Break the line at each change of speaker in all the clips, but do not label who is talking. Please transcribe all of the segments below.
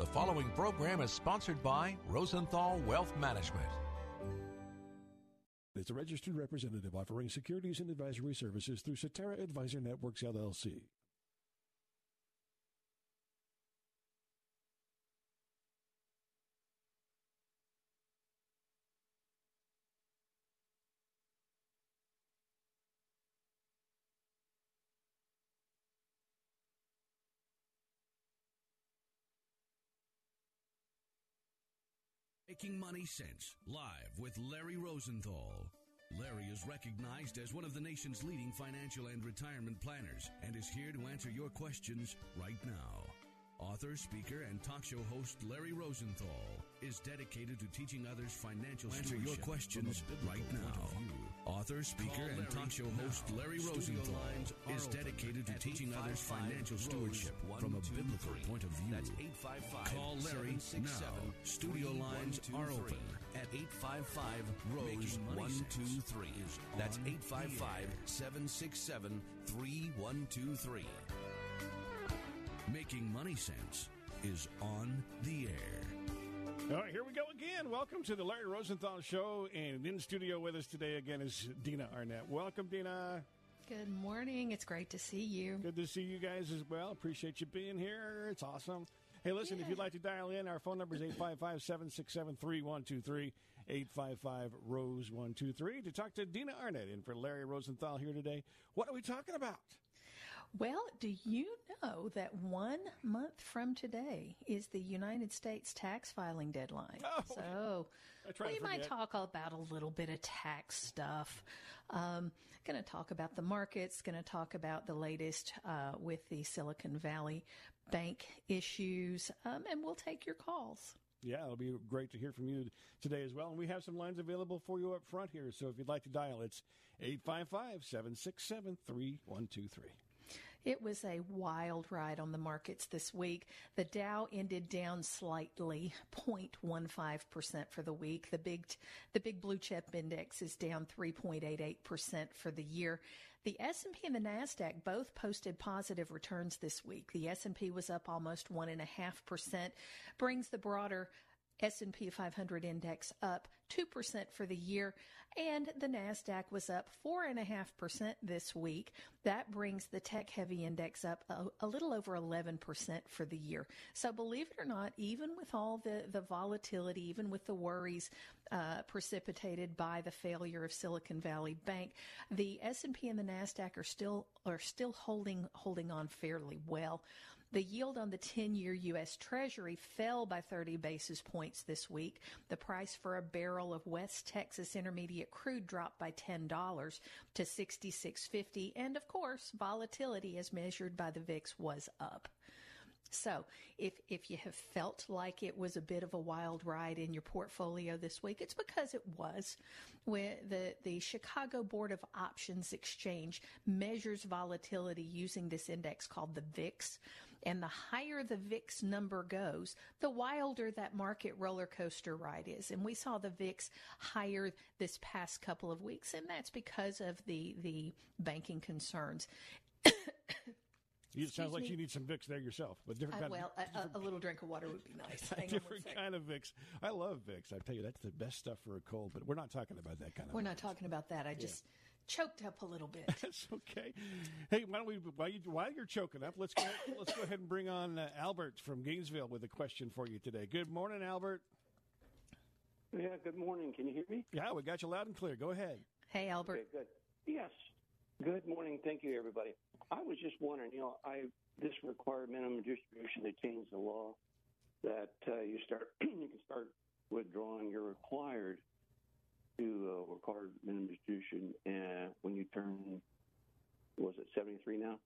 The following program is sponsored by Rosenthal Wealth Management.
It's a registered representative offering securities and advisory services through Cetera Advisor Networks LLC.
Making Money Sense, live with Larry Rosenthal. Larry is recognized as one of the nation's leading financial and retirement planners and is here to answer your questions right now. Author, speaker, and talk show host Larry Rosenthal is dedicated to teaching others financial stewardship. Answer your questions right now. Author, speaker, and talk show host Larry Rosenthal is dedicated to teaching others financial stewardship from a biblical point of view. That's 855 Call Larry now. Studio lines are open at 855 Rose 123. That's 855 767 3123. Making Money Sense is on the air.
All right, here we go again. Welcome to the Larry Rosenthal Show. And in studio with us today again is Dina Arnett. Welcome, Dina.
Good morning. It's great to see you.
Good to see you guys as well. Appreciate you being here. It's awesome. Hey, listen, yeah. if you'd like to dial in, our phone number is 855 767 3123. 855 Rose 123 to talk to Dina Arnett and for Larry Rosenthal here today. What are we talking about?
Well, do you know that one month from today is the United States tax filing deadline?
Oh,
so we might talk about a little bit of tax stuff. Um, going to talk about the markets, going to talk about the latest uh, with the Silicon Valley bank issues, um, and we'll take your calls.
Yeah, it'll be great to hear from you today as well. And we have some lines available for you up front here. So if you'd like to dial, it's 855 767 3123.
It was a wild ride on the markets this week. The Dow ended down slightly, 0.15% for the week. The big, the big blue chip index is down 3.88% for the year. The S&P and the Nasdaq both posted positive returns this week. The S&P was up almost 1.5%, brings the broader S&P 500 index up 2% for the year and the Nasdaq was up 4.5% this week. That brings the tech heavy index up a, a, little over 11% for the year. So believe it or not, even with all the, the volatility, even with the worries uh, precipitated by the failure of Silicon Valley Bank, the S&P and the Nasdaq are still are still holding holding on fairly well. The yield on the 10 year U.S. Treasury fell by 30 basis points this week. The price for a barrel of West Texas Intermediate crude dropped by $10 to 66.50. And of course, volatility as measured by the VIX was up. So if, if you have felt like it was a bit of a wild ride in your portfolio this week, it's because it was. When the, the Chicago Board of Options Exchange measures volatility using this index called the VIX. And the higher the VIX number goes, the wilder that market roller coaster ride is. And we saw the VIX higher this past couple of weeks, and that's because of the, the banking concerns.
It sounds like you need some Vicks there yourself, but different.
Uh, well, of, a, a, little drink of water would be nice.
different kind of Vicks. I love Vicks. I tell you, that's the best stuff for a cold. But we're not talking about that kind of.
We're not talking about that. I just choked up a little bit.
That's okay. Hey, why don't we while, you, while you're choking up, let's go let's go ahead and bring on uh, Albert from Gainesville with a question for you today. Good morning, Albert.
Yeah, good morning. Can you hear me?
Yeah, we got you loud and clear. Go ahead.
Hey, Albert.
Okay, good. Yes. Good morning. Thank you, everybody. I was just wondering, you know, I this required minimum distribution. They changed the law that uh, you start you can start withdrawing your required to uh, required minimum distribution uh, when you turn, was it 73 now?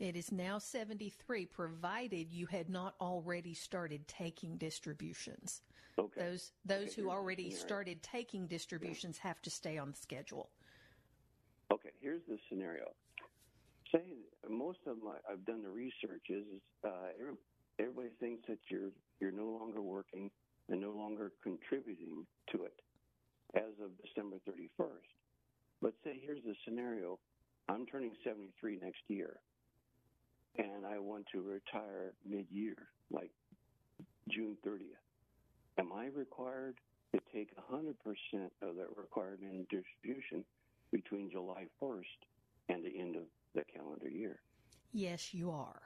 It is now 73, provided you had not already started taking distributions.
Okay.
Those those
Okay,
who already started taking distributions have to stay on the schedule.
Okay, here's the scenario. Say most of my I've done the research is uh, everybody thinks that you're you're no longer working and no longer contributing to it as of December 31st. But say here's the scenario: I'm turning 73 next year, and I want to retire mid-year, like June 30th. Am I required to take 100% of that required minimum distribution between July 1st and the end of the calendar year.
Yes, you are.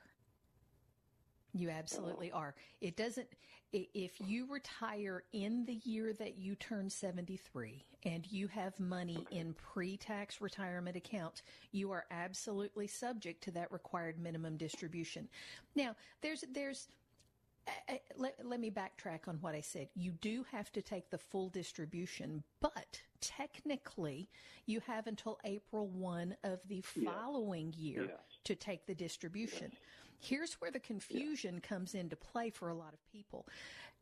You absolutely are. It doesn't, if you retire in the year that you turn 73 and you have money in pre tax retirement accounts, you are absolutely subject to that required minimum distribution. Now, there's, there's, I- I- let, let me backtrack on what I said. You do have to take the full distribution, but technically you have until April 1 of the following year
Yes.
To take the distribution. Here's where the confusion comes into play for a lot of people.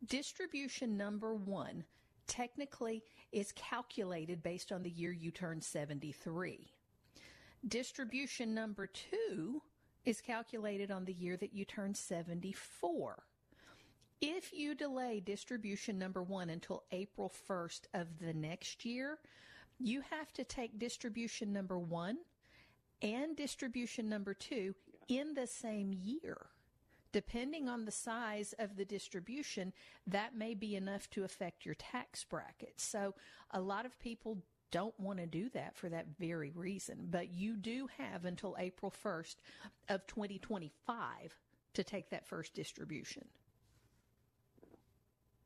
Distribution number one technically is calculated based on the year you turn 73. Distribution number two is calculated on the year that you turn 74. If you delay distribution number one until April 1st of the next year, you have to take distribution number one and distribution number two in the same year. Depending on the size of the distribution, that may be enough to affect your tax bracket. So a lot of people don't want to do that for that very reason, but you do have until April 1st of 2025 to take that first distribution.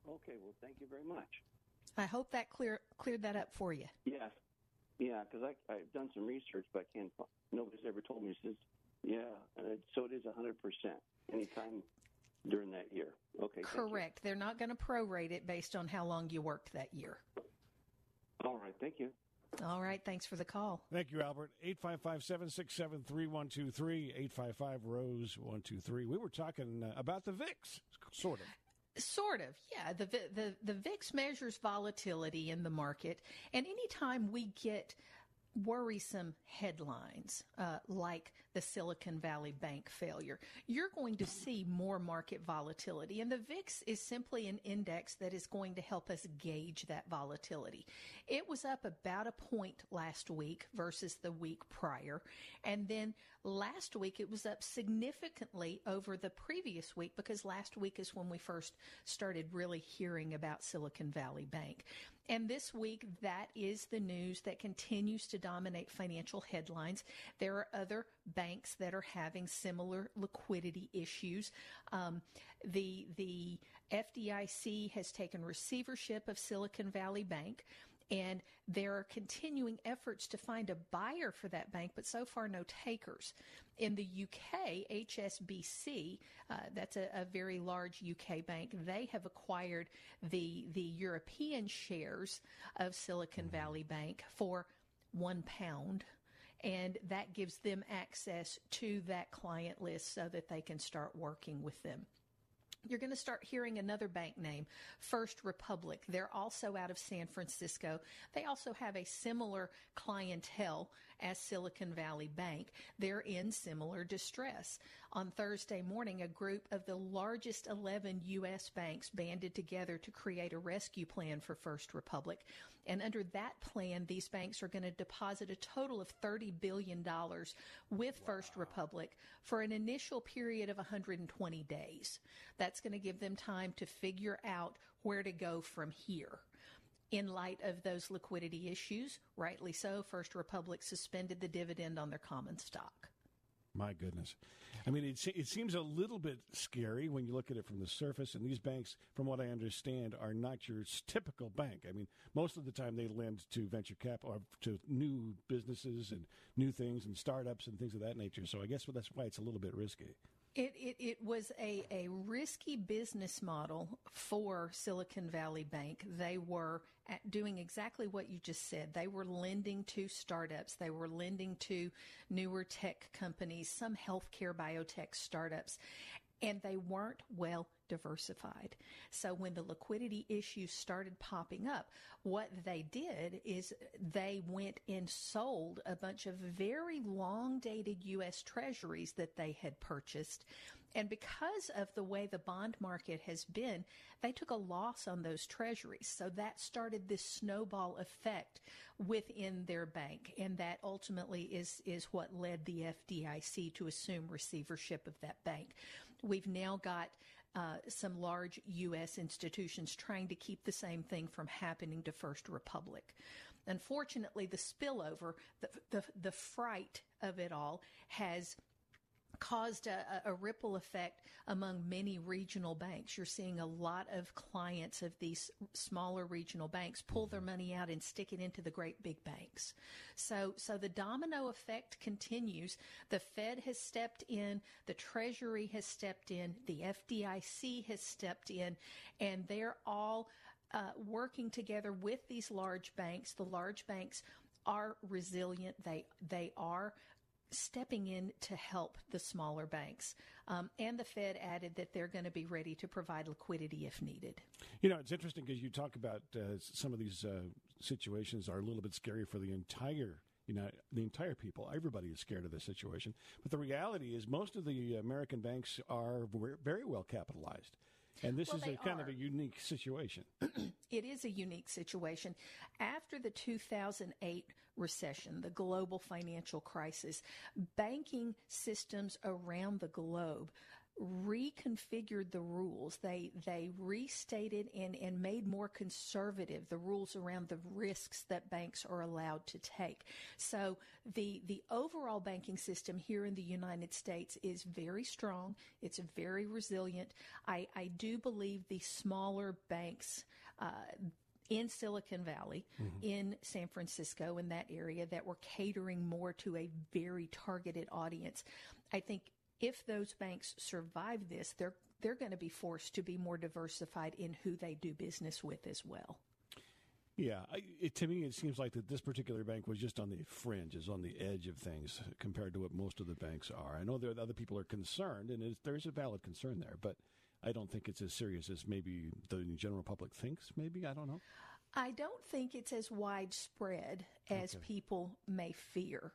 Okay, well, thank you very much.
I hope that clear cleared that up for you.
Yeah, yeah, because I've done some research, but I can't. Nobody's ever told me. Says, yeah, and it, so it is hundred percent anytime during that year. Okay.
Correct. They're not going to prorate it based on how long you worked that year.
All right, thank you.
All right. Thanks for the call.
Thank you, Albert. 855 767 3123, 855 Rose 123. We were talking uh, about the VIX, sort of.
Sort of, yeah. The, the the VIX measures volatility in the market, and anytime we get worrisome headlines uh, like the Silicon Valley Bank failure, you're going to see more market volatility. And the VIX is simply an index that is going to help us gauge that volatility. It was up about a point last week versus the week prior. And then last week it was up significantly over the previous week because last week is when we first started really hearing about Silicon Valley Bank. And this week, that is the news that continues to dominate financial headlines. There are other banks that are having similar liquidity issues. Um, the the FDIC has taken receivership of Silicon Valley Bank. And there are continuing efforts to find a buyer for that bank, but so far no takers. In the UK, HSBC, uh, that's a, a very large UK bank, they have acquired the the European shares of Silicon Valley Bank for one pound. And that gives them access to that client list so that they can start working with them you're going to start hearing another bank name, First Republic. They're also out of San Francisco. They also have a similar clientele as Silicon Valley Bank. They're in similar distress. On Thursday morning, a group of the largest 11 U.S. banks banded together to create a rescue plan for First Republic. And under that plan, these banks are going to deposit a total of $30 billion with First Republic for an initial period of 120 days. That's going to give them time to figure out where to go from here. In light of those liquidity issues, rightly so, First Republic suspended the dividend on their common stock.
My goodness. I mean, it, it seems a little bit scary when you look at it from the surface. And these banks, from what I understand, are not your typical bank. I mean, most of the time they lend to venture cap or to new businesses and new things and startups and things of that nature. So I guess that's why it's a little bit risky.
It, it, it was a, a risky business model for Silicon Valley Bank. They were doing exactly what you just said. They were lending to startups. They were lending to newer tech companies, some healthcare biotech startups and they weren't well diversified. So when the liquidity issues started popping up, what they did is they went and sold a bunch of very long dated U.S. treasuries that they had purchased. And because of the way the bond market has been, they took a loss on those treasuries. So that started this snowball effect within their bank. And that ultimately is, is what led the FDIC to assume receivership of that bank. We've now got uh, some large U.S. institutions trying to keep the same thing from happening to First Republic. Unfortunately, the spillover, the, the, the fright of it all has caused a, a, ripple effect among many regional banks. You're seeing a lot of clients of these smaller regional banks pull their money out and stick it into the great big banks. So, so the domino effect continues. The Fed has stepped in, the Treasury has stepped in, the FDIC has stepped in, and they're all uh, working together with these large banks. The large banks are resilient. They they are stepping in to help the smaller banks. Um, and the Fed added that they're going to be ready to provide liquidity if needed.
You know, it's interesting because you talk about uh, some of these uh, situations are a little bit scary for the entire. You know, the entire people, everybody is scared of this situation. But the reality is, most of the American banks are very well capitalized. And this
well,
is a kind of a unique situation.
it is a unique situation. After the 2008 recession, the global financial crisis, banking systems around the globe reconfigured the rules. They they restated and, and made more conservative the rules around the risks that banks are allowed to take. So the the overall banking system here in the United States is very strong. It's very resilient. I, I do believe the smaller banks uh, in Silicon Valley, mm-hmm. in San Francisco, in that area that were catering more to a very targeted audience. I think if those banks survive this, they're they're going to be forced to be more diversified in who they do business with as well.
Yeah, it, to me, it seems like that this particular bank was just on the fringe, is on the edge of things compared to what most of the banks are. I know there other people are concerned, and there's a valid concern there, but I don't think it's as serious as maybe the general public thinks. Maybe I don't know.
I don't think it's as widespread as okay. people may fear.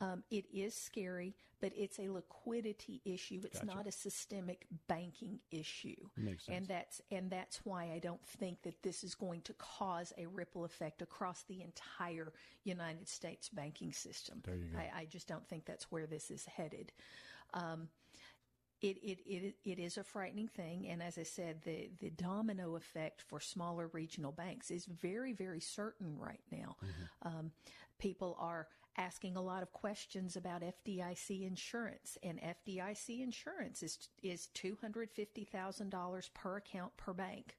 Um, it is scary, but it's a liquidity issue. It's gotcha. not a systemic banking issue.
Makes sense.
And that's and that's why I don't think that this is going to cause a ripple effect across the entire United States banking system.
There you go.
I, I just don't think that's where this is headed. Um, it, it, it, it is a frightening thing. And as I said, the, the domino effect for smaller regional banks is very, very certain right now. Mm-hmm. Um, people are asking a lot of questions about FDIC insurance, and FDIC insurance is is two hundred fifty thousand dollars per account per bank.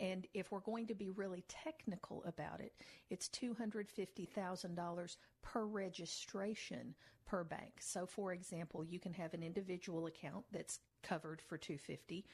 And if we're going to be really technical about it, it's $250,000 per registration per bank. So for example, you can have an individual account that's covered for 250.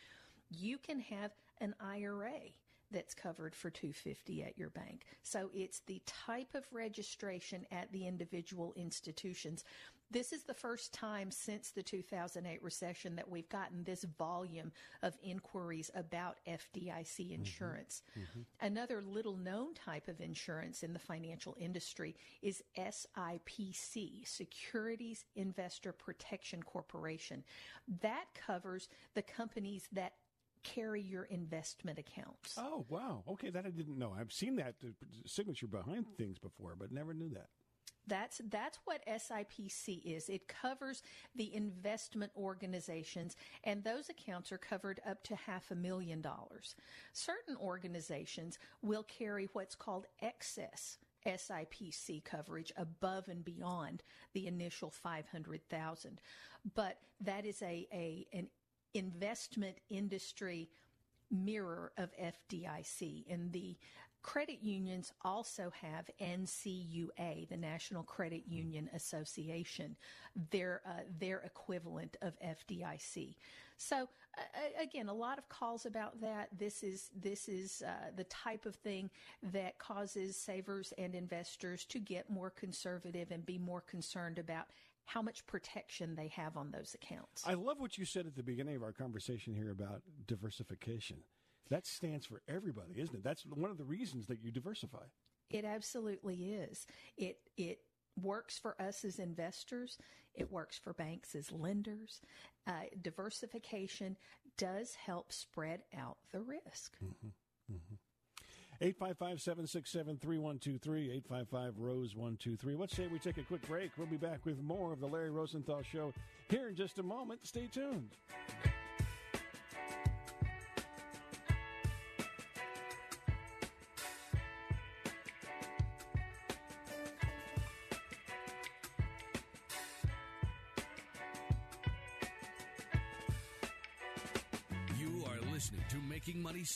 You can have an IRA that's covered for 250 at your bank. So it's the type of registration at the individual institutions. This is the first time since the 2008 recession that we've gotten this volume of inquiries about FDIC mm-hmm. insurance. Mm-hmm. Mm-hmm. Another little known type of insurance in the financial industry is SIPC, Securities Investor Protection Corporation. That covers the companies that carry your investment accounts.
Oh, wow. Okay, that I didn't know. I've seen that signature behind things before, but never knew that.
That's that's what SIPC is. It covers the investment organizations, and those accounts are covered up to half a million dollars. Certain organizations will carry what's called excess SIPC coverage above and beyond the initial 500,000. But that is a, a an investment industry mirror of FDIC. And the Credit unions also have NCUA, the National Credit Union Association, their uh, their equivalent of FDIC. So uh, again, a lot of calls about that. This is this is uh, the type of thing that causes savers and investors to get more conservative and be more concerned about how much protection they have on those accounts.
I love what you said at the beginning of our conversation here about diversification. That stands for everybody, isn't it? That's one of the reasons that you diversify.
It absolutely is. It it works for us as investors. It works for banks as lenders. Uh, diversification does help spread out the risk.
Mm-hmm. Mm-hmm. 855 767 3123, 855 Rose 123. Let's say we take a quick break. We'll be back with more of the Larry Rosenthal Show here in just a moment. Stay tuned.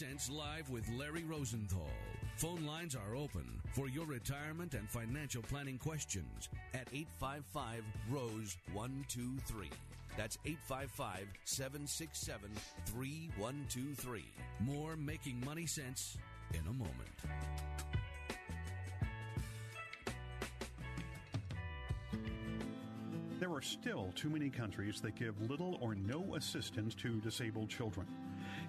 Sense live with Larry Rosenthal. Phone lines are open for your retirement and financial planning questions at 855 Rose 123. That's 855 767 3123. More Making Money Sense in a moment.
There are still too many countries that give little or no assistance to disabled children.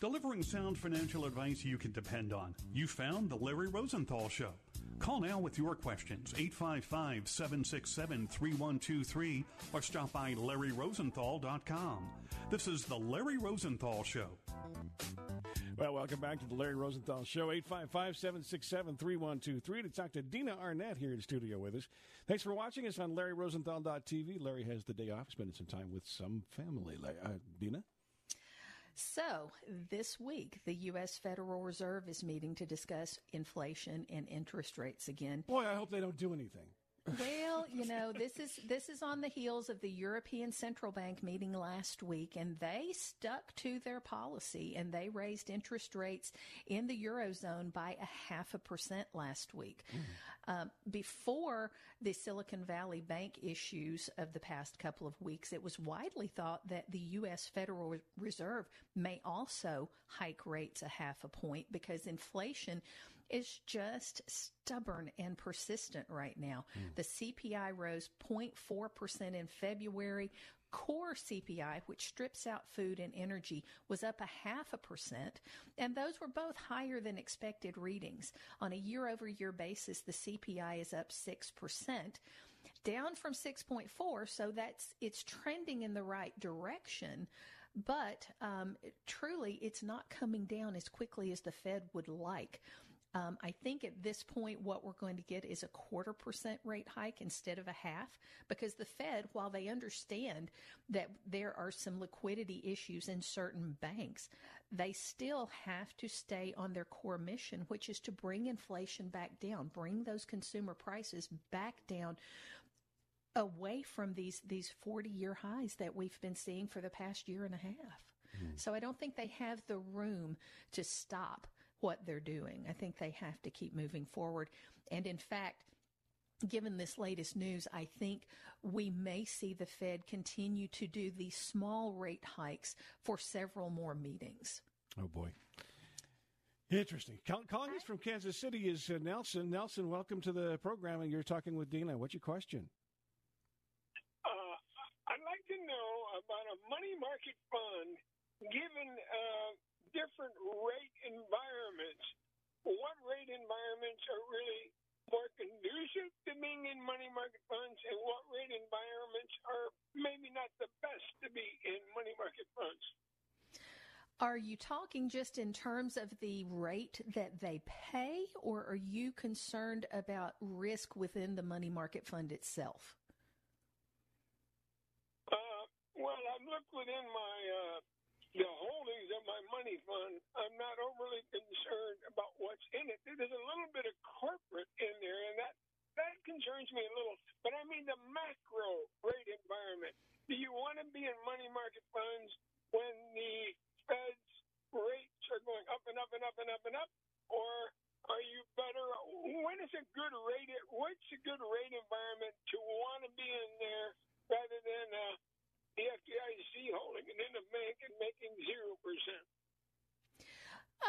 Delivering sound financial advice you can depend on. You found The Larry Rosenthal Show. Call now with your questions, 855 767 3123, or stop by LarryRosenthal.com. This is The Larry Rosenthal Show.
Well, welcome back to the Larry Rosenthal Show, 855 767 3123, to talk to Dina Arnett here in studio with us. Thanks for watching us on LarryRosenthal.tv. Larry has the day off, spending some time with some family. Uh, Dina?
So, this week, the U.S. Federal Reserve is meeting to discuss inflation and interest rates again.
Boy, I hope they don't do anything.
well, you know, this is this is on the heels of the European Central Bank meeting last week and they stuck to their policy and they raised interest rates in the eurozone by a half a percent last week. Mm. Um, before the Silicon Valley Bank issues of the past couple of weeks, it was widely thought that the U.S. Federal Reserve may also hike rates a half a point because inflation is just stubborn and persistent right now. Mm. The CPI rose 0.4% in February. Core CPI, which strips out food and energy, was up a half a percent, and those were both higher than expected readings. On a year over year basis, the CPI is up 6%, down from 6.4, so that's, it's trending in the right direction. But um, truly, it's not coming down as quickly as the Fed would like. Um, I think at this point, what we're going to get is a quarter percent rate hike instead of a half, because the Fed, while they understand that there are some liquidity issues in certain banks, they still have to stay on their core mission, which is to bring inflation back down, bring those consumer prices back down away from these these 40 year highs that we've been seeing for the past year and a half. Mm. So I don't think they have the room to stop what they're doing. I think they have to keep moving forward. And in fact, given this latest news, I think we may see the Fed continue to do these small rate hikes for several more meetings.
Oh, boy. Interesting. Calling us from Kansas City is uh, Nelson. Nelson, welcome to the program, and you're talking with Dina. What's your question?
Uh, I'd like to know about a money market fund given uh, different rate environments. What rate environments are really more conducive to being in money market funds, and what rate environments are maybe not the best to be in money market funds?
Are you talking just in terms of the rate that they pay, or are you concerned about risk within the money market fund itself?
Uh, well, I've looked within my uh, the holdings of my money fund. I'm not overly concerned about what's in it. There's a little bit of corporate in there, and that that concerns me a little. But I mean the macro rate environment. Do you want to be in money market funds when the Fed's rates are going up and up and up and up and up, or are you better? When is a good rate? What's a good rate environment to want to be in there rather than uh, the FDIC holding it in the bank and making zero percent?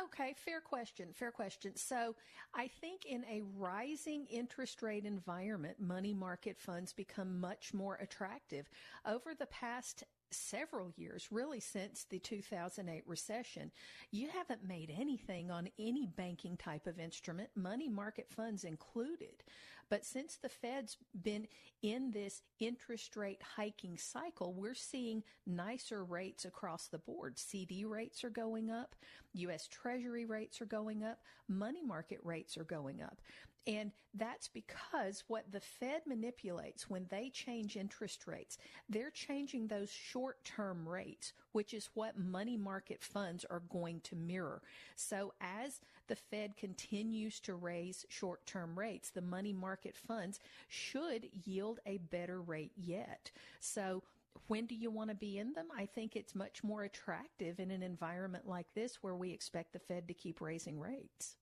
Okay, fair question. Fair question. So, I think in a rising interest rate environment, money market funds become much more attractive. Over the past several years, really since the 2008 recession, you haven't made anything on any banking type of instrument, money market funds included. But since the Fed's been in this interest rate hiking cycle, we're seeing nicer rates across the board. CD rates are going up, U.S. Treasury rates are going up, money market rates are going up. And that's because what the Fed manipulates when they change interest rates, they're changing those short term rates, which is what money market funds are going to mirror. So as the Fed continues to raise short term rates, the money market funds should yield a better rate yet. So when do you want to be in them? I think it's much more attractive in an environment like this where we expect the Fed to keep raising rates.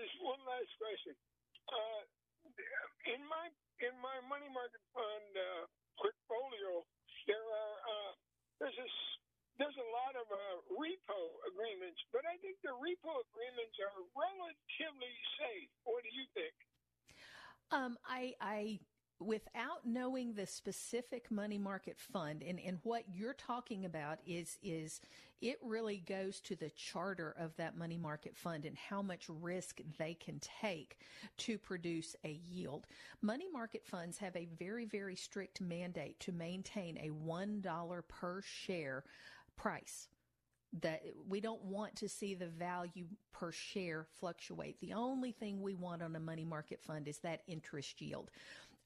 Just one last question. Uh, in my in my money market fund uh, portfolio, there are uh, there's a there's a lot of uh, repo agreements, but I think the repo agreements are relatively safe. What do you think?
Um, I I without knowing the specific money market fund and, and what you're talking about is is it really goes to the charter of that money market fund and how much risk they can take to produce a yield. Money market funds have a very, very strict mandate to maintain a $1 per share price that we don't want to see the value per share fluctuate. The only thing we want on a money market fund is that interest yield.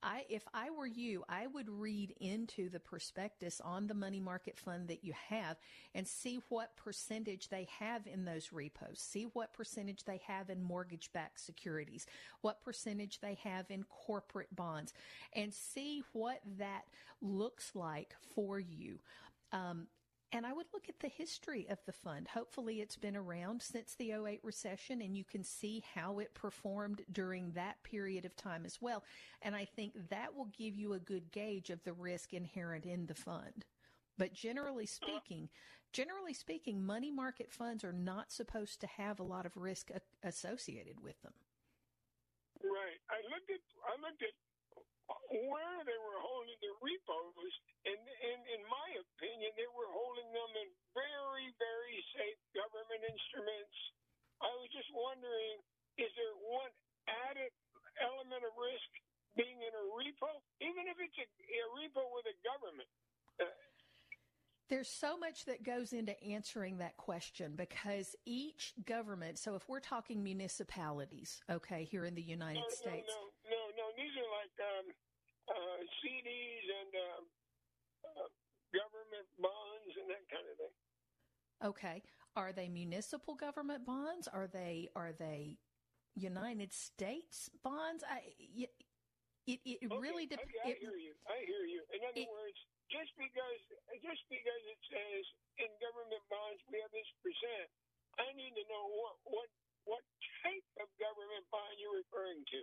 I, if I were you, I would read into the prospectus on the money market fund that you have and see what percentage they have in those repos. See what percentage they have in mortgage backed securities, what percentage they have in corporate bonds, and see what that looks like for you. Um, and I would look at the history of the fund. Hopefully, it's been around since the 08 recession, and you can see how it performed during that period of time as well. And I think that will give you a good gauge of the risk inherent in the fund. But generally speaking, generally speaking, money market funds are not supposed to have a lot of risk associated with them.
Right. I looked at I looked at where they were holding the repos, and, and in my opinion, they were holding them in very, very safe government instruments. I was just wondering, is there one added element of risk being in a repo, even if it's a, a repo with a government? Uh,
there's so much that goes into answering that question because each government, so if we're talking municipalities, okay, here in the United
no,
States.
No, no, no, no, these are like um, uh, CDs and uh, uh, government bonds and that kind of thing.
Okay, are they municipal government bonds? Are they are they United States bonds? I, it it,
okay,
really depends.
Okay, I hear you. I hear you. In other
it,
words, just because just because it says in government bonds we have this percent, I need to know what what what type of government bond you're referring to.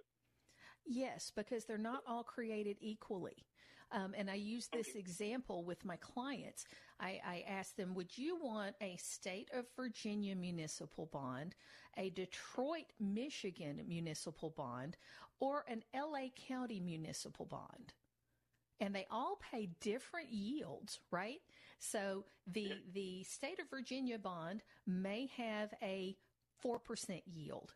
Yes, because they're not all created equally. Um, and I use this example with my clients. I, I ask them, would you want a state of Virginia municipal bond, a Detroit, Michigan municipal bond, or an LA County municipal bond? And they all pay different yields, right? So the, the state of Virginia bond may have a 4% yield.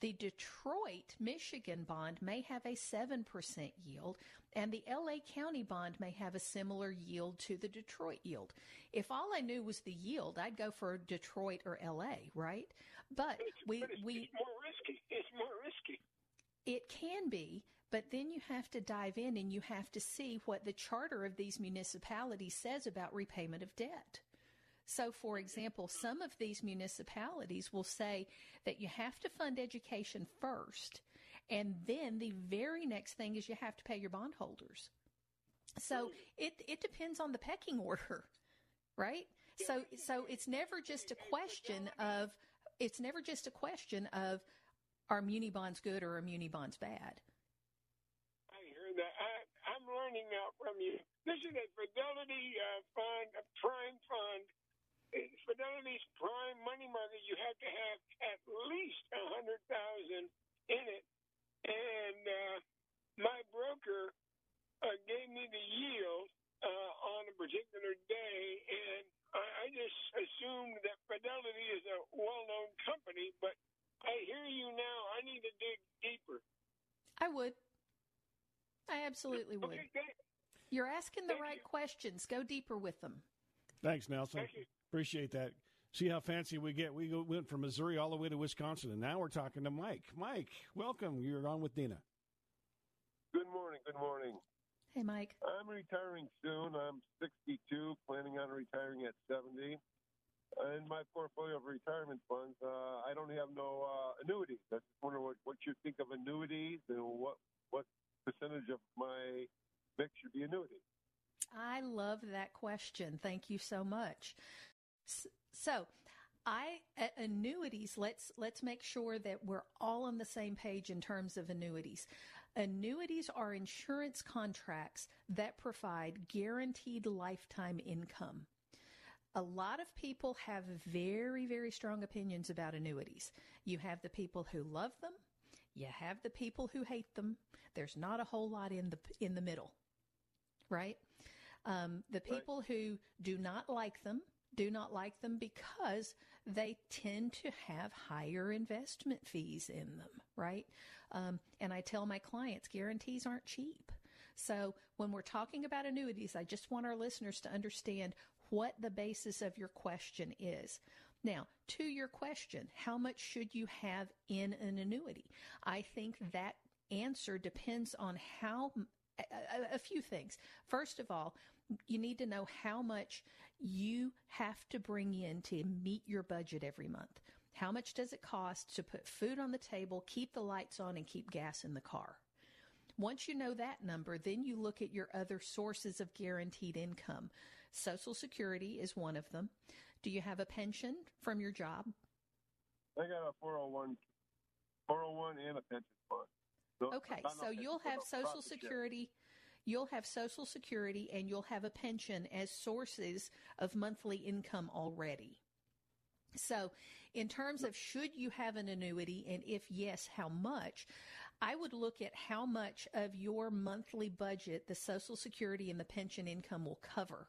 The Detroit, Michigan bond may have a 7% yield, and the LA County bond may have a similar yield to the Detroit yield. If all I knew was the yield, I'd go for Detroit or LA, right? But we,
But it's,
we,
it's more risky. It's more risky.
it can be, but then you have to dive in and you have to see what the charter of these municipalities says about repayment of debt. So, for example, some of these municipalities will say that you have to fund education first, and then the very next thing is you have to pay your bondholders. So it it depends on the pecking order, right? So so it's never just a question of it's never just a question of are muni bonds good or are muni bonds bad.
I hear that. I, I'm learning now from you. This is a Fidelity uh, fund, a prime fund. It's Fidelity's prime money market. You have to have at least a hundred thousand in it, and uh, my broker uh, gave me the yield uh, on a particular day, and I, I just assumed that Fidelity is a well-known company, but I hear you now. I need to dig deeper.
I would. I absolutely would.
Okay,
You're asking the
Thank
right
you.
questions. Go deeper with them.
Thanks, Nelson.
Thank you.
Appreciate that. See how fancy we get. We go, went from Missouri all the way to Wisconsin, and now we're talking to Mike. Mike, welcome. You're on with Dina.
Good morning. Good morning.
Hey, Mike.
I'm retiring soon. I'm 62, planning on retiring at 70. In my portfolio of retirement funds, uh, I don't have no uh, annuities. I just wonder what, what you think of annuities and what what percentage of my mix should be annuities.
I love that question. Thank you so much. So, I annuities. Let's let's make sure that we're all on the same page in terms of annuities. Annuities are insurance contracts that provide guaranteed lifetime income. A lot of people have very, very strong opinions about annuities. You have the people who love them. You have the people who hate them. There's not a whole lot in the in the middle, right? Um, the people who do not like them do not like them because they tend to have higher investment fees in them, right? Um, and I tell my clients guarantees aren't cheap. So when we're talking about annuities, I just want our listeners to understand what the basis of your question is. Now, to your question, how much should you have in an annuity? I think that answer depends on how a, a- a few things. First of all, you need to know how much you have to bring in to meet your budget every month. How much does it cost to put food on the table, keep the lights on, and keep gas in the car? Once you know that number, then you look at your other sources of guaranteed income. Social Security is one of them. Do you have a pension from your job?
I got a 401, 401 and a pension fund. So-
Okay, so you'll have Social
Security. share.
You'll have Social Security and you'll have a pension as sources of monthly income already. So, in terms of should you have an annuity and if yes, how much, I would look at how much of your monthly budget the Social Security and the pension income will cover.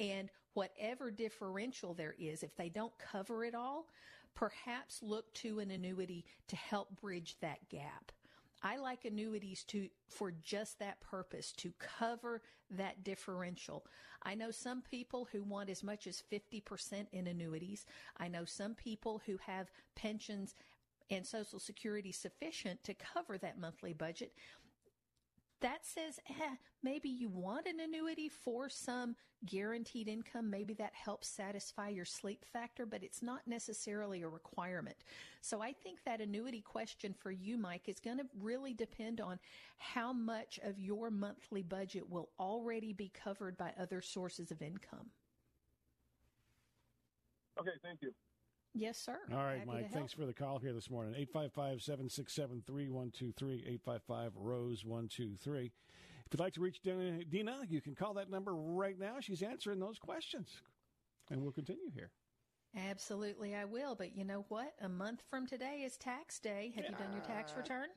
And whatever differential there is, if they don't cover it all, perhaps look to an annuity to help bridge that gap. I like annuities to for just that purpose to cover that differential. I know some people who want as much as 50% in annuities. I know some people who have pensions and social security sufficient to cover that monthly budget. That says, eh, maybe you want an annuity for some guaranteed income. Maybe that helps satisfy your sleep factor, but it's not necessarily a requirement. So I think that annuity question for you, Mike, is going to really depend on how much of your monthly budget will already be covered by other sources of income.
Okay, thank you.
Yes, sir.
All right,
Happy
Mike. Thanks for the call here this morning. 855 767 3123. 855 Rose 123. If you'd like to reach Dina, you can call that number right now. She's answering those questions. And we'll continue here.
Absolutely, I will. But you know what? A month from today is tax day. Have you done your tax return?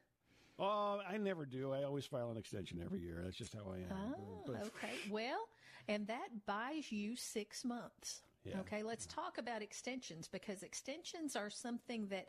Oh, I never do. I always file an extension every year. That's just how I am.
Oh, okay. Well, and that buys you six months.
Yeah.
Okay, let's talk about extensions because extensions are something that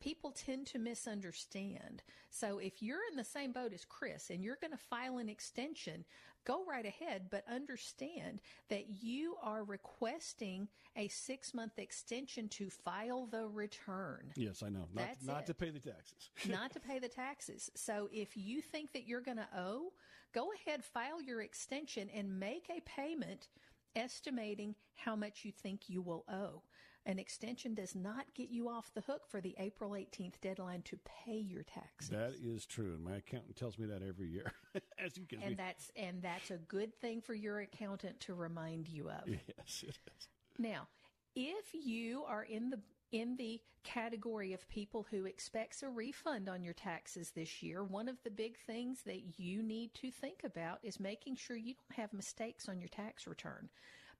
people tend to misunderstand. So if you're in the same boat as Chris and you're going to file an extension, go right ahead, but understand that you are requesting a six month extension to file the return.
Yes, I know. Not,
That's
not
it.
to pay the taxes.
not to pay the taxes. So if you think that you're going to owe, go ahead, file your extension and make a payment estimating how much you think you will owe. An extension does not get you off the hook for the April 18th deadline to pay your taxes.
That is true. And my accountant tells me that every year. As you can
and that's and that's a good thing for your accountant to remind you of.
Yes, it is.
Now, if you are in the in the category of people who expects a refund on your taxes this year, one of the big things that you need to think about is making sure you don't have mistakes on your tax return.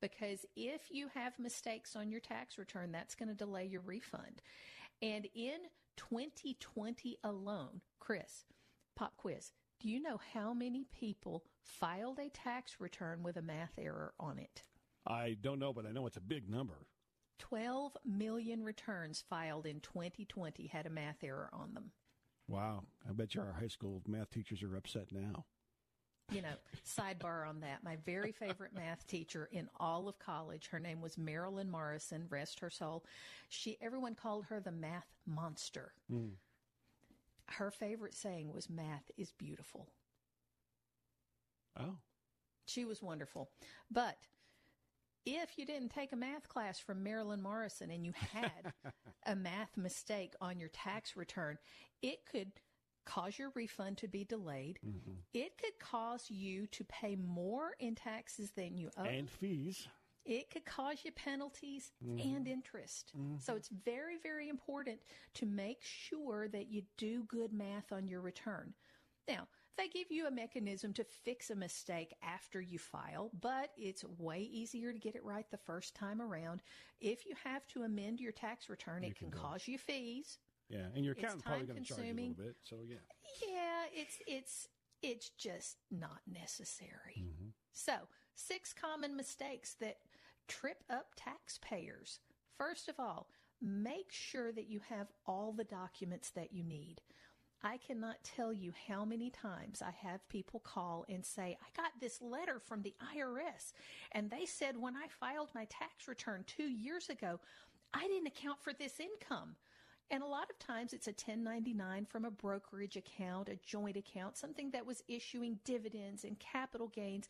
Because if you have mistakes on your tax return, that's going to delay your refund. And in 2020 alone, Chris, pop quiz, do you know how many people filed a tax return with a math error on it?
I don't know, but I know it's a big number.
12 million returns filed in 2020 had a math error on them.
Wow. I bet you our high school math teachers are upset now.
You know, sidebar on that. My very favorite math teacher in all of college, her name was Marilyn Morrison, rest her soul. She everyone called her the math monster.
Mm.
Her favorite saying was math is beautiful.
Oh.
She was wonderful. But if you didn't take a math class from Marilyn Morrison and you had a math mistake on your tax return, it could cause your refund to be delayed.
Mm-hmm.
It could cause you to pay more in taxes than you owe.
And fees.
It could cause you penalties
Mhm.
and interest. So it's very, very important to make sure that you do good math on your return. Now, they give you a mechanism to fix a mistake after you file, but it's way easier to get it right the first time around. If you have to amend your tax return,
You
it
can
can cause you fees.
Yeah. And your accountant probably going to charge you a little bit. So, yeah.
Yeah, it's it's it's just not necessary.
Mm-hmm.
So, six common mistakes that trip up taxpayers. First of all, make sure that you have all the documents that you need. I cannot tell you how many times I have people call and say, I got this letter from the IRS, and they said when I filed my tax return two years ago, I didn't account for this income. And a lot of times it's a 1099 from a brokerage account, a joint account, something that was issuing dividends and capital gains,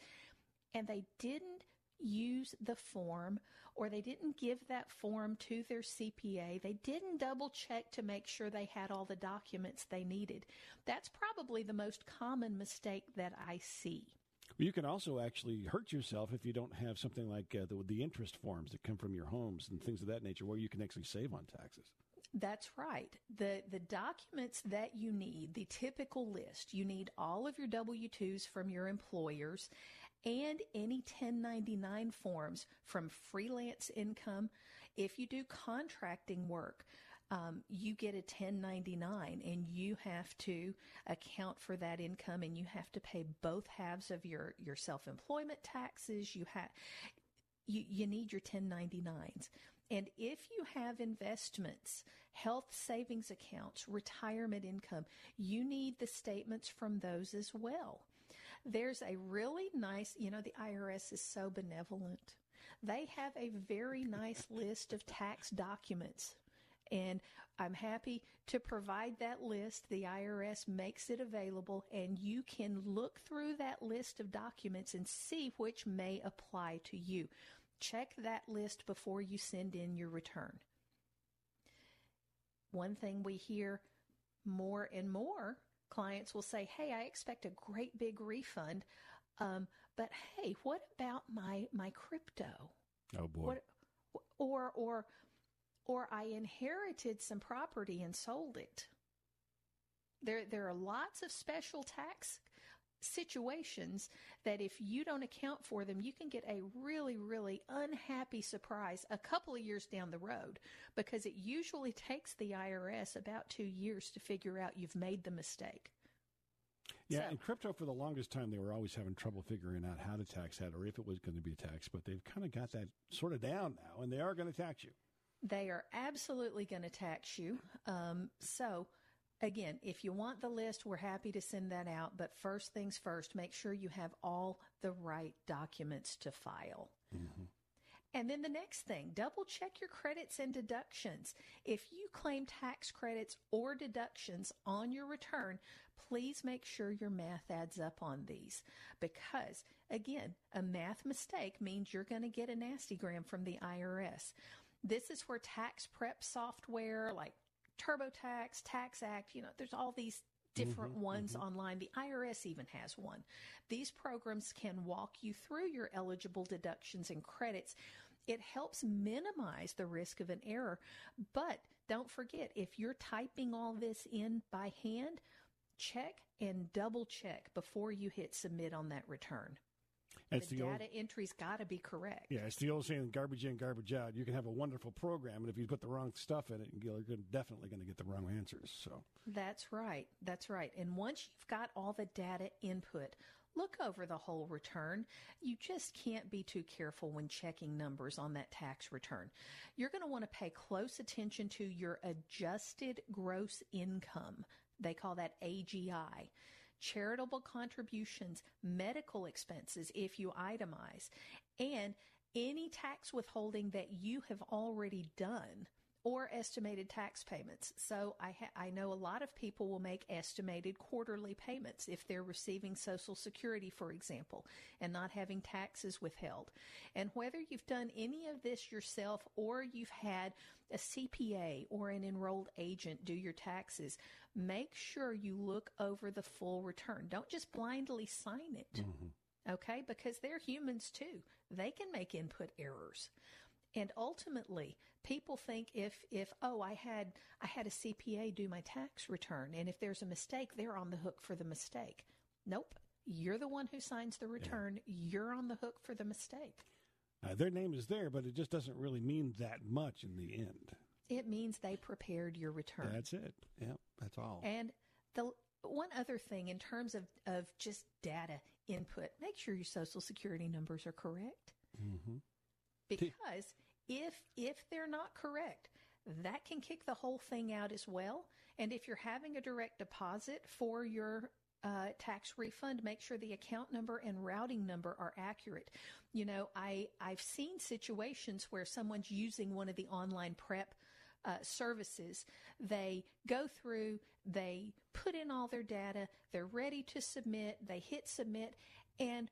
and they didn't use the form or they didn't give that form to their CPA. They didn't double check to make sure they had all the documents they needed. That's probably the most common mistake that I see.
You can also actually hurt yourself if you don't have something like uh, the, the interest forms that come from your homes and things of that nature where you can actually save on taxes.
That's right. The the documents that you need, the typical list, you need all of your W-2s from your employers and any 1099 forms from freelance income. If you do contracting work, um, you get a 1099 and you have to account for that income and you have to pay both halves of your, your self-employment taxes. You have, you, you need your 1099s. And if you have investments, health savings accounts, retirement income, you need the statements from those as well. There's a really nice, you know, the IRS is so benevolent. They have a very nice list of tax documents. And I'm happy to provide that list. The IRS makes it available, and you can look through that list of documents and see which may apply to you. Check that list before you send in your return. One thing we hear more and more clients will say, Hey, I expect a great big refund. Um, but hey, what about my, my crypto?
Oh boy.
What, or, or or I inherited some property and sold it. There, there are lots of special tax situations that if you don't account for them, you can get a really, really unhappy surprise a couple of years down the road because it usually takes the IRS about two years to figure out you've made the mistake.
Yeah, so, and crypto for the longest time they were always having trouble figuring out how to tax that or if it was going to be taxed, but they've kind of got that sort of down now, and they are going to tax you.
They are absolutely going to tax you. Um, so Again, if you want the list, we're happy to send that out. But first things first, make sure you have all the right documents to file. Mm-hmm. And then the next thing, double check your credits and deductions. If you claim tax credits or deductions on your return, please make sure your math adds up on these. Because again, a math mistake means you're going to get a nasty gram from the IRS. This is where tax prep software like TurboTax, Tax Act, you know, there's all these different mm-hmm, ones mm-hmm. online. The IRS even has one. These programs can walk you through your eligible deductions and credits. It helps minimize the risk of an error. But don't forget, if you're typing all this in by hand, check and double check before you hit submit on that return. That's the, the data old, entry's got to be correct.
Yeah, it's the old saying, garbage in, garbage out. You can have a wonderful program, and if you put the wrong stuff in it, you're definitely going to get the wrong answers. So
that's right. That's right. And once you've got all the data input, look over the whole return. You just can't be too careful when checking numbers on that tax return. You're going to want to pay close attention to your adjusted gross income. They call that AGI charitable contributions, medical expenses if you itemize, and any tax withholding that you have already done or estimated tax payments. So I ha- I know a lot of people will make estimated quarterly payments if they're receiving social security for example and not having taxes withheld. And whether you've done any of this yourself or you've had a CPA or an enrolled agent do your taxes, make sure you look over the full return. Don't just blindly sign it. Mm-hmm. Okay? Because they're humans too. They can make input errors. And ultimately, people think if, if, oh, I had, I had a CPA do my tax return. And if there's a mistake, they're on the hook for the mistake. Nope. You're the one who signs the return. Yeah. You're on the hook for the mistake.
Uh, their name is there, but it just doesn't really mean that much in the end.
It means they prepared your return.
That's it. Yeah, that's all.
And the one other thing in terms of, of just data input, make sure your social security numbers are correct. Mm-hmm. Because if if they're not correct, that can kick the whole thing out as well. And if you're having a direct deposit for your uh, tax refund, make sure the account number and routing number are accurate. You know, I I've seen situations where someone's using one of the online prep uh, services. They go through, they put in all their data, they're ready to submit, they hit submit, and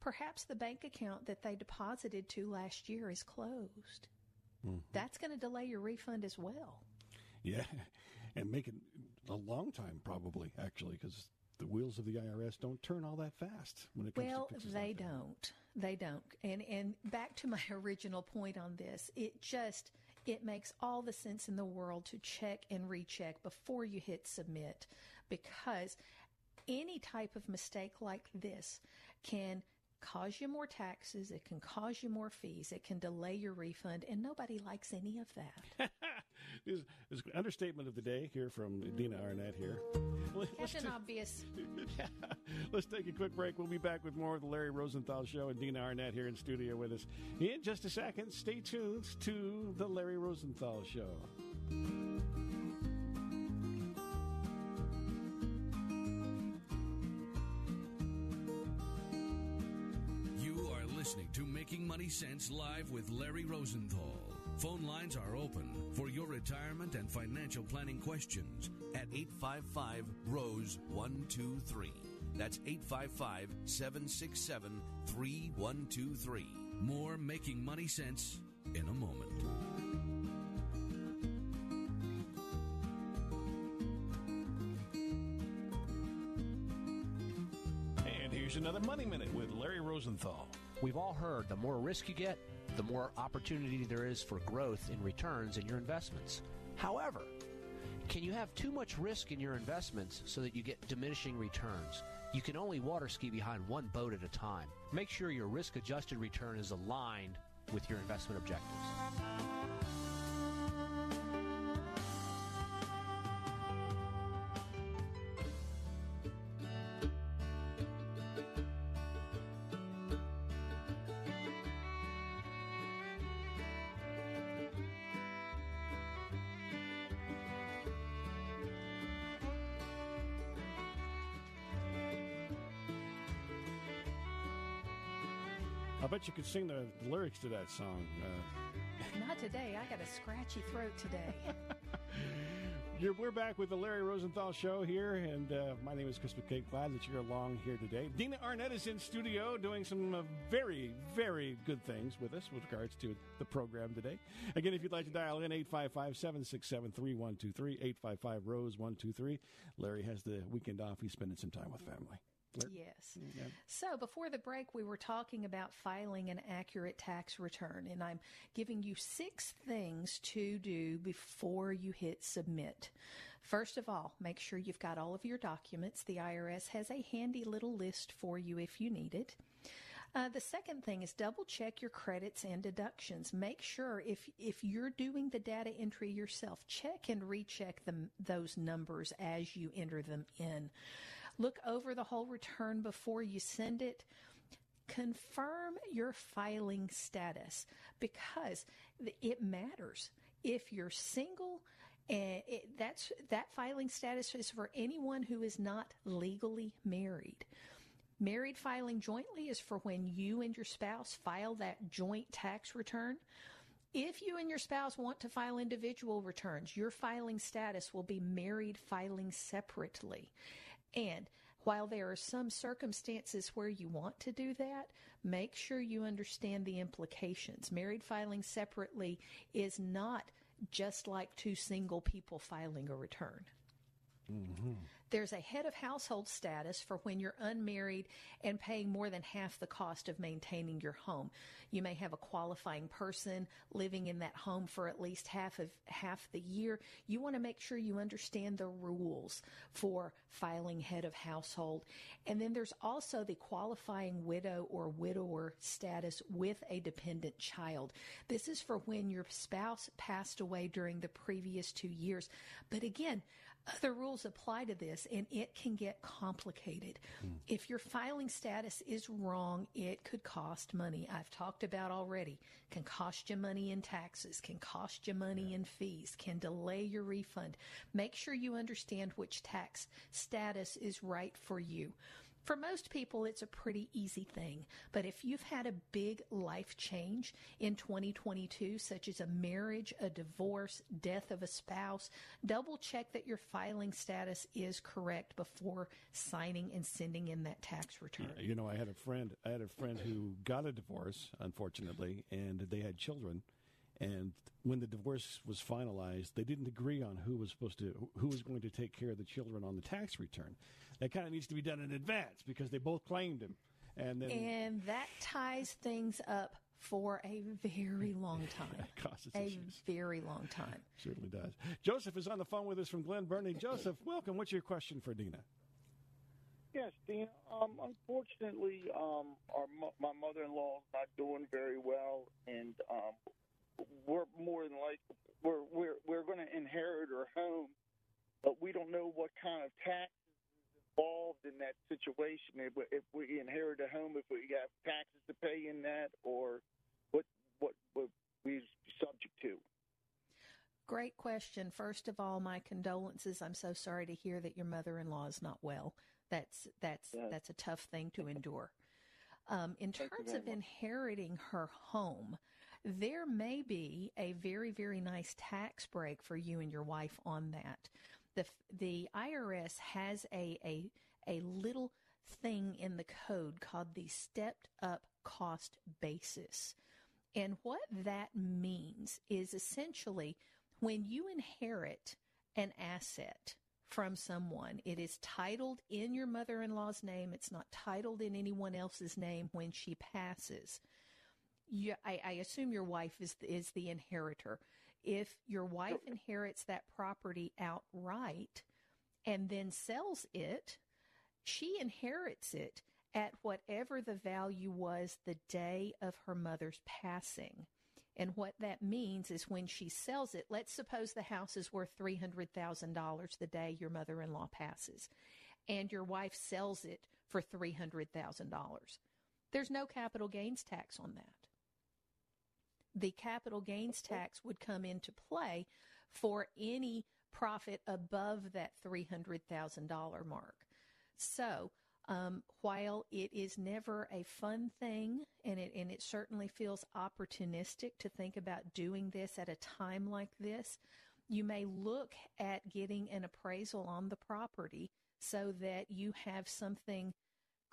perhaps the bank account that they deposited to last year is closed. Mm-hmm. That's going to delay your refund as well.
Yeah, and make it a long time probably actually because the wheels of the IRS don't turn all that fast when it comes
well,
to
they like don't. They don't. And and back to my original point on this, it just it makes all the sense in the world to check and recheck before you hit submit because any type of mistake like this can cause you more taxes, it can cause you more fees, it can delay your refund, and nobody likes any of that.
this is understatement of the day here from Dina Arnett here. Mm-hmm.
Captain Obvious.
yeah. Let's take a quick break. We'll be back with more of the Larry Rosenthal Show and Dina Arnett here in studio with us. In just a second, stay tuned to the Larry Rosenthal Show.
You are listening to Making Money Sense live with Larry Rosenthal. Phone lines are open for your retirement and financial planning questions at 855 Rose 123. That's 855 767 3123. More Making Money Sense in a moment.
And here's another Money Minute with Larry Rosenthal.
We've all heard the more risk you get,
the more opportunity there is for growth in returns in your investments. However, can you have too much risk in your investments so that you get diminishing returns? You can only water ski behind one boat at a time. Make sure your risk adjusted return is aligned with your investment objectives.
Bet you could sing the lyrics to that song. Uh,
Not today. I got a scratchy throat today.
You're, we're back with the Larry Rosenthal Show here, and uh, my name is Chris McCabe. Glad that you're along here today. Dina Arnett is in studio doing some uh, very, very good things with us with regards to the program today. Again, if you'd like to dial in, 855 767 3123, 855 Rose 123. Larry has the weekend off. He's spending some time with family.
Yes. So before the break, we were talking about filing an accurate tax return, and I'm giving you six things to do before you hit submit. First of all, make sure you've got all of your documents. The IRS has a handy little list for you if you need it. Uh, the second thing is double check your credits and deductions. Make sure if if you're doing the data entry yourself, check and recheck them those numbers as you enter them in. Look over the whole return before you send it. Confirm your filing status because it matters. If you're single, and it, that's that filing status is for anyone who is not legally married. Married filing jointly is for when you and your spouse file that joint tax return. If you and your spouse want to file individual returns, your filing status will be married filing separately. And while there are some circumstances where you want to do that, make sure you understand the implications. Married filing separately is not just like two single people filing a return. Mm-hmm. There's a head of household status for when you're unmarried and paying more than half the cost of maintaining your home. You may have a qualifying person living in that home for at least half of half the year. You want to make sure you understand the rules for filing head of household. And then there's also the qualifying widow or widower status with a dependent child. This is for when your spouse passed away during the previous 2 years. But again, other rules apply to this and it can get complicated. Mm. If your filing status is wrong, it could cost money. I've talked about already. Can cost you money in taxes, can cost you money yeah. in fees, can delay your refund. Make sure you understand which tax status is right for you. For most people, it's a pretty easy thing. But if you've had a big life change in 2022, such as a marriage, a divorce, death of a spouse, double check that your filing status is correct before signing and sending in that tax return.
You know, I had a friend, I had a friend who got a divorce, unfortunately, and they had children. And when the divorce was finalized, they didn't agree on who was supposed to, who was going to take care of the children on the tax return. That kind of needs to be done in advance because they both claimed him. And then,
and that ties things up for a very long time. a
issues.
very long time.
Certainly does. Joseph is on the phone with us from Glen Burnie. Joseph, welcome. What's your question for Dina?
Yes, Dina. Um, unfortunately, um, our my mother-in-law is not doing very well, and um, we're more than like we're we're we're going to inherit her home, but we don't know what kind of tax involved in that situation? If, if we inherit a home, if we got taxes to pay in that, or what what what we subject to?
Great question. First of all, my condolences. I'm so sorry to hear that your mother-in-law is not well. That's that's yes. that's a tough thing to endure. Um, in
Thank
terms of inheriting her home, there may be a very very nice tax break for you and your wife on that the the IRS has a a a little thing in the code called the stepped up cost basis. And what that means is essentially when you inherit an asset from someone, it is titled in your mother in law's name, it's not titled in anyone else's name when she passes. You, I, I assume your wife is is the inheritor. If your wife inherits that property outright and then sells it, she inherits it at whatever the value was the day of her mother's passing. And what that means is when she sells it, let's suppose the house is worth $300,000 the day your mother in law passes, and your wife sells it for $300,000. There's no capital gains tax on that. The capital gains tax would come into play for any profit above that $300,000 mark. So, um, while it is never a fun thing and it, and it certainly feels opportunistic to think about doing this at a time like this, you may look at getting an appraisal on the property so that you have something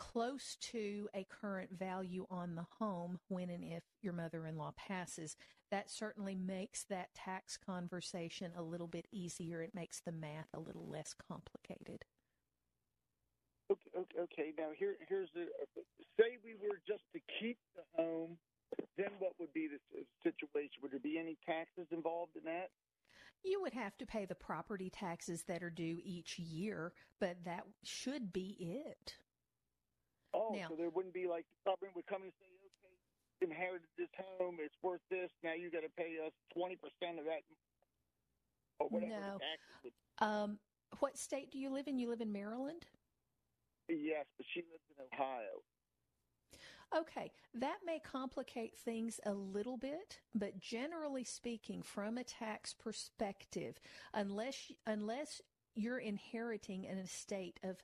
close to a current value on the home when and if your mother-in-law passes. That certainly makes that tax conversation a little bit easier. It makes the math a little less complicated.
Okay, okay, now here here's the say we were just to keep the home, then what would be the situation? Would there be any taxes involved in that?
You would have to pay the property taxes that are due each year, but that should be it.
Oh,
now,
so there wouldn't be like the government would come and say, okay, inherited this home, it's worth this, now you got to pay us twenty percent of that, or whatever.
No.
The taxes would
Um, what state do you live in? You live in Maryland?
Yes, but she lives in Ohio.
Okay, that may complicate things a little bit, but generally speaking, from a tax perspective, unless unless you're inheriting an estate of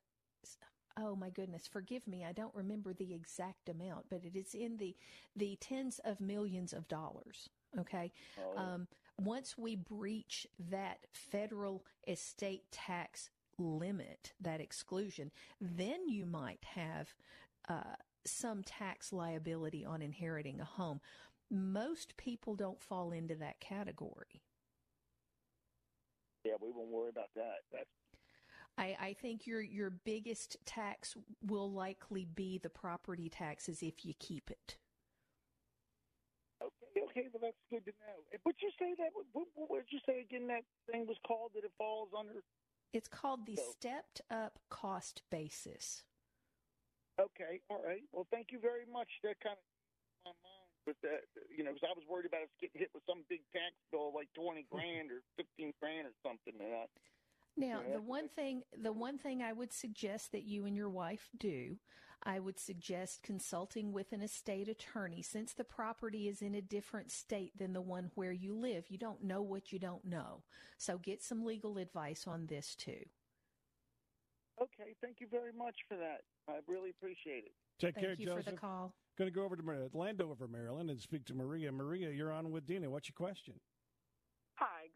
oh my goodness, forgive me, I don't remember the exact amount, but it is in the the tens of millions of dollars. Okay,
Oh,
um, once we breach that federal estate tax limit, that exclusion, then you might have uh, some tax liability on inheriting a home. Most people don't fall into that category.
Yeah, we won't worry about that. That's
I, I think your your biggest tax will likely be the property taxes if you keep it.
okay. Okay, well that's good to know. Eh, But you say that? What, what, what did you say again? That thing was called that it falls under.
It's called the
So-
stepped up cost basis.
Okay, all right. Well, thank you very much. That kind of my mind with that, you know, because I was worried about us getting hit with some big tax bill like twenty grand or fifteen grand or something. And I,
Now,
Yeah,
the one thing the one thing I would suggest that you and your wife do, I would suggest consulting with an estate attorney since the property is in a different state than the one where you live. You don't know what you don't know. So get some legal advice on this too.
okay, thank you very much for that. I really appreciate it.
Take
Thank
care,
you
Joseph.
for the call.
Going to go over to Landover, Maryland, and speak to Maria. Maria, you're on with Dina. What's your question?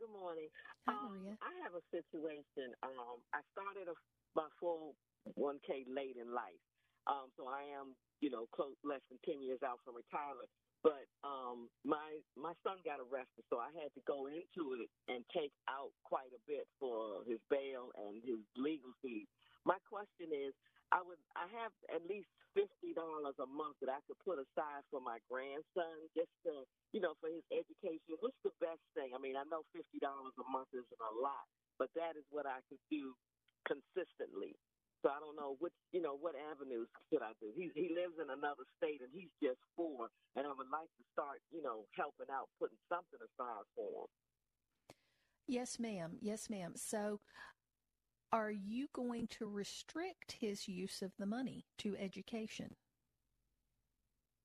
Good morning.
Hi,
um,
Maria.
I have a situation. Um, I started a, my 401k late in life. Um, so I am, you know, close, less than 10 years out from retirement. But um, my my son got arrested, so I had to go into it and take out quite a bit for his bail and his legal fees. My question is, I would I have at least fifty dollars a month that I could put aside for my grandson, just to you know for his education. What's the best thing? I mean, I know fifty dollars a month isn't a lot, but that is what I could do consistently. So I don't know which you know what avenues should I do. He he lives in another state and he's just four, and I would like to start you know helping out, putting something aside for him.
Yes, ma'am. Yes, ma'am. So are you going to restrict his use of the money to education?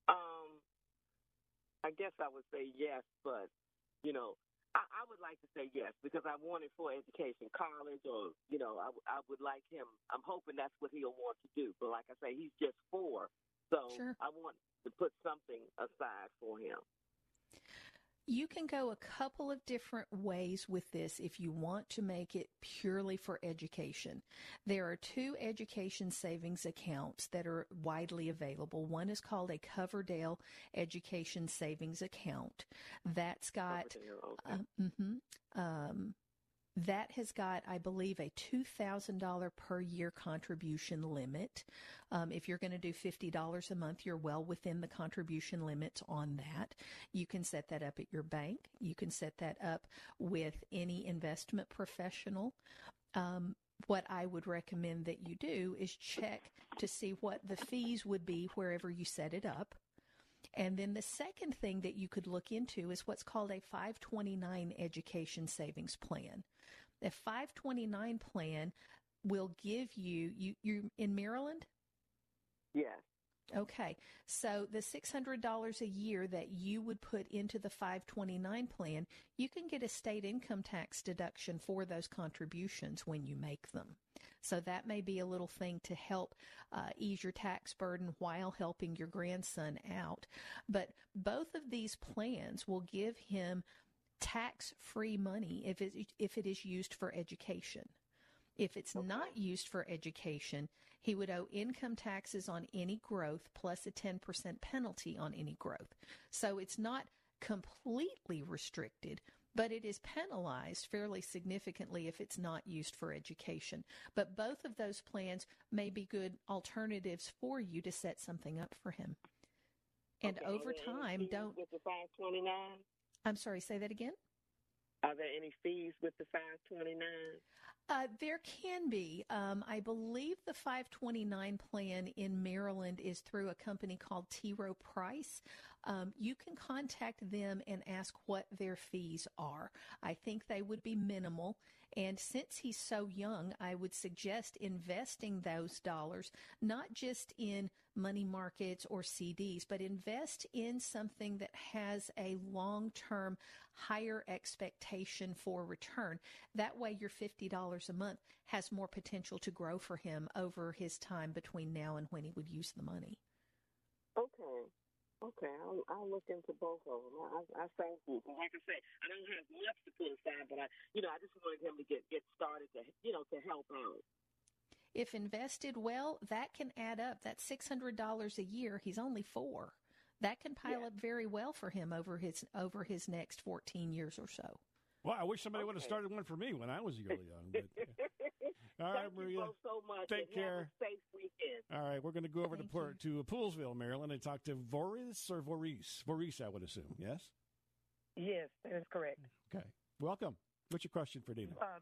Um, I guess I would say yes, but you know, I, I would like to say yes because I want it for education, college, or you know, I, I would like him. I'm hoping that's what he'll want to do. But like I say, he's just four, so
Sure.
I want to put something aside for him.
You can go a couple of different ways with this if you want to make it purely for education. There are two education savings accounts that are widely available. One is called a Coverdell Education Savings Account. That's got um, mhm, um, That has got, I believe, a $2,000 per year contribution limit. Um, if you're going to do $50 a month, you're well within the contribution limits on that. You can set that up at your bank. You can set that up with any investment professional. Um, what I would recommend that you do is check to see what the fees would be wherever you set it up. And then the second thing that you could look into is what's called a 529 education savings plan. The 529 plan will give you, you you're in Maryland?
Yes.
Okay. So the $600 a year that you would put into the 529 plan, you can get a state income tax deduction for those contributions when you make them. So that may be a little thing to help uh, ease your tax burden while helping your grandson out. But both of these plans will give him tax-free money if it, if it is used for education. If it's okay. not used for education, he would owe income taxes on any growth plus a 10% penalty on any growth. So it's not completely restricted, but it is penalized fairly significantly if it's not used for education. But both of those plans may be good alternatives for you to set something up for him. And
okay.
over time, don't.
With the 529?
I'm sorry, say that again?
Are there any fees with the 529?
Uh, there can be. Um, I believe the 529 plan in Maryland is through a company called T. Rowe Price. Um, you can contact them and ask what their fees are. I think they would be minimal. And since he's so young, I would suggest investing those dollars not just in money markets or CDs, but invest in something that has a long term higher expectation for return. That way, your $50 a month has more potential to grow for him over his time between now and when he would use the money.
Okay. Okay, I'll, I'll look into both of them. I, I thank you. Like I say, I don't have much to put aside, but I, you know, I just wanted him to get get started to, you know, to help out.
If invested well, that can add up. That's six hundred dollars a year. He's only four. That can pile yeah. up very well for him over his over his next fourteen years or so.
Well, I wish somebody okay. would have started one for me when I was really young. But,
All right, Thank Maria. so much.
Take care.
safe weekend.
All right, we're going to go over to Port, to Poolesville, Maryland, and talk to Voris or Voris. Voris, I would assume. Yes.
Yes, that is correct.
Okay. Welcome. What's your question for Dina?
Uh,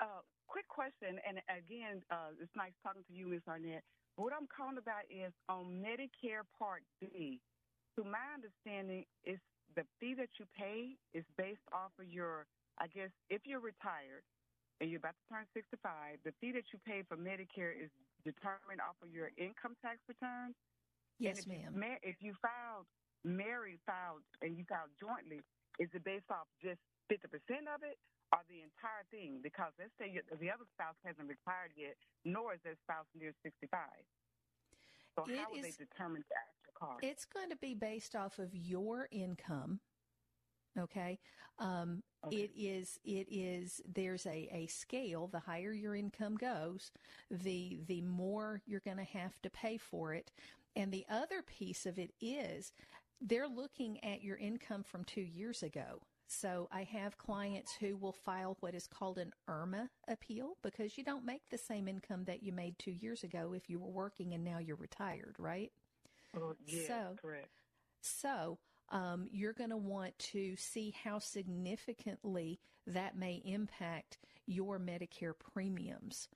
uh, quick question, and again, uh, it's nice talking to you, Ms. Arnett. What I'm calling about is on Medicare Part D. To my understanding, is the fee that you pay is based off of your, I guess, if you're retired and you're about to turn 65, the fee that you pay for Medicare is determined off of your income tax return.
Yes,
if
ma'am.
You, if you filed married filed and you filed jointly, is it based off just 50% of it or the entire thing? Because let's say the other spouse hasn't retired yet, nor is their spouse near 65. So
it
how will
is,
they determine the actual cost?
It's going to be based off of your income. Okay. Um, okay. It is, it is, there's a, a scale. The higher your income goes, the, the more you're going to have to pay for it. And the other piece of it is they're looking at your income from two years ago. So I have clients who will file what is called an IRMAA appeal because you don't make the same income that you made two years ago if you were working and now you're retired, right?
Oh, yeah,
so,
correct.
So um, you're going to want to see how significantly that may impact your Medicare premiums.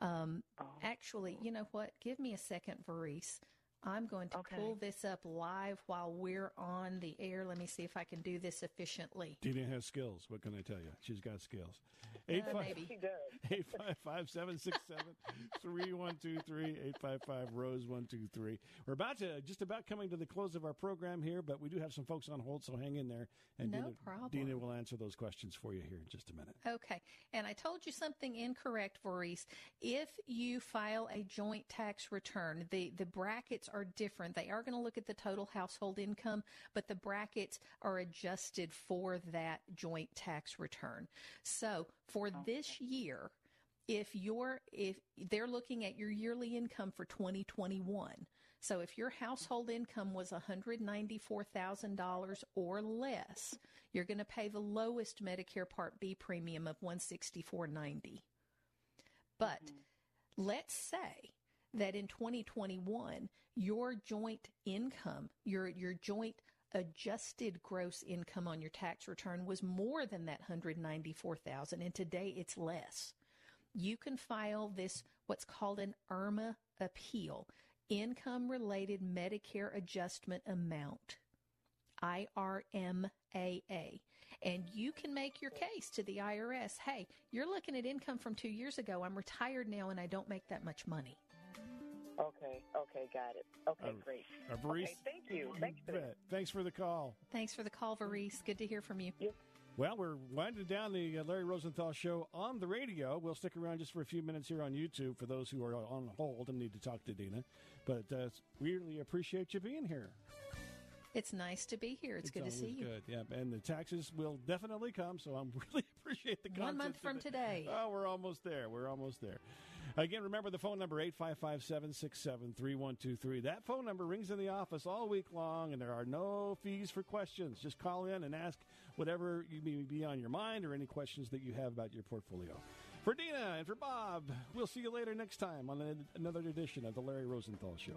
Um,
oh.
Actually, you know what? Give me a second, Varice. I'm going to
okay.
pull this up live while we're on the air. Let me see if I can do this efficiently.
Dina has skills. What can I tell you? She's got skills.
Eight uh, five,
she does.
855 767 3123 855 Rose 123. We're about to, just about coming to the close of our program here, but we do have some folks on hold, so hang in there. And
no
Dina,
problem.
Dina will answer those questions for you here in just a minute.
Okay. And I told you something incorrect, Maurice. If you file a joint tax return, the, the brackets are different. They are going to look at the total household income, but the brackets are adjusted for that joint tax return. So for okay. this year, if you're if they're looking at your yearly income for 2021 So if your household income was $194,000 or less, you're going to pay the lowest Medicare Part B premium of 164.90. But mm-hmm. let's say that in 2021 your joint income, your your joint adjusted gross income on your tax return was more than that 194,000 and today it's less. You can file this what's called an IRMAA appeal, income related Medicare adjustment amount. IRMAA. And you can make your case to the IRS hey, you're looking at income from two years ago. I'm retired now and I don't make that much money.
Okay, okay, got it. Okay,
Uh,
great.
uh, Varice?
Okay, thank you. Thanks for
Bet. Thanks for the call.
Thanks for the call, Varice. Good to hear from you.
Well, we're winding down the uh, Larry Rosenthal show on the radio. We'll stick around just for a few minutes here on YouTube for those who are on hold and need to talk to Dina. But uh, we really appreciate you being here.
It's nice to be here. It's, good to see
always
you.
Good, yeah. And the taxes will definitely come, so I'm really appreciate the
One month
content
from today.
Oh, we're almost there. We're almost there. Again, remember the phone number 855-767-3123. That phone number rings in the office all week long, and there are no fees for questions. Just call in and ask whatever you may be on your mind or any questions that you have about your portfolio. For Dina and for Bob, we'll see you later next time on another edition of the Larry Rosenthal Show.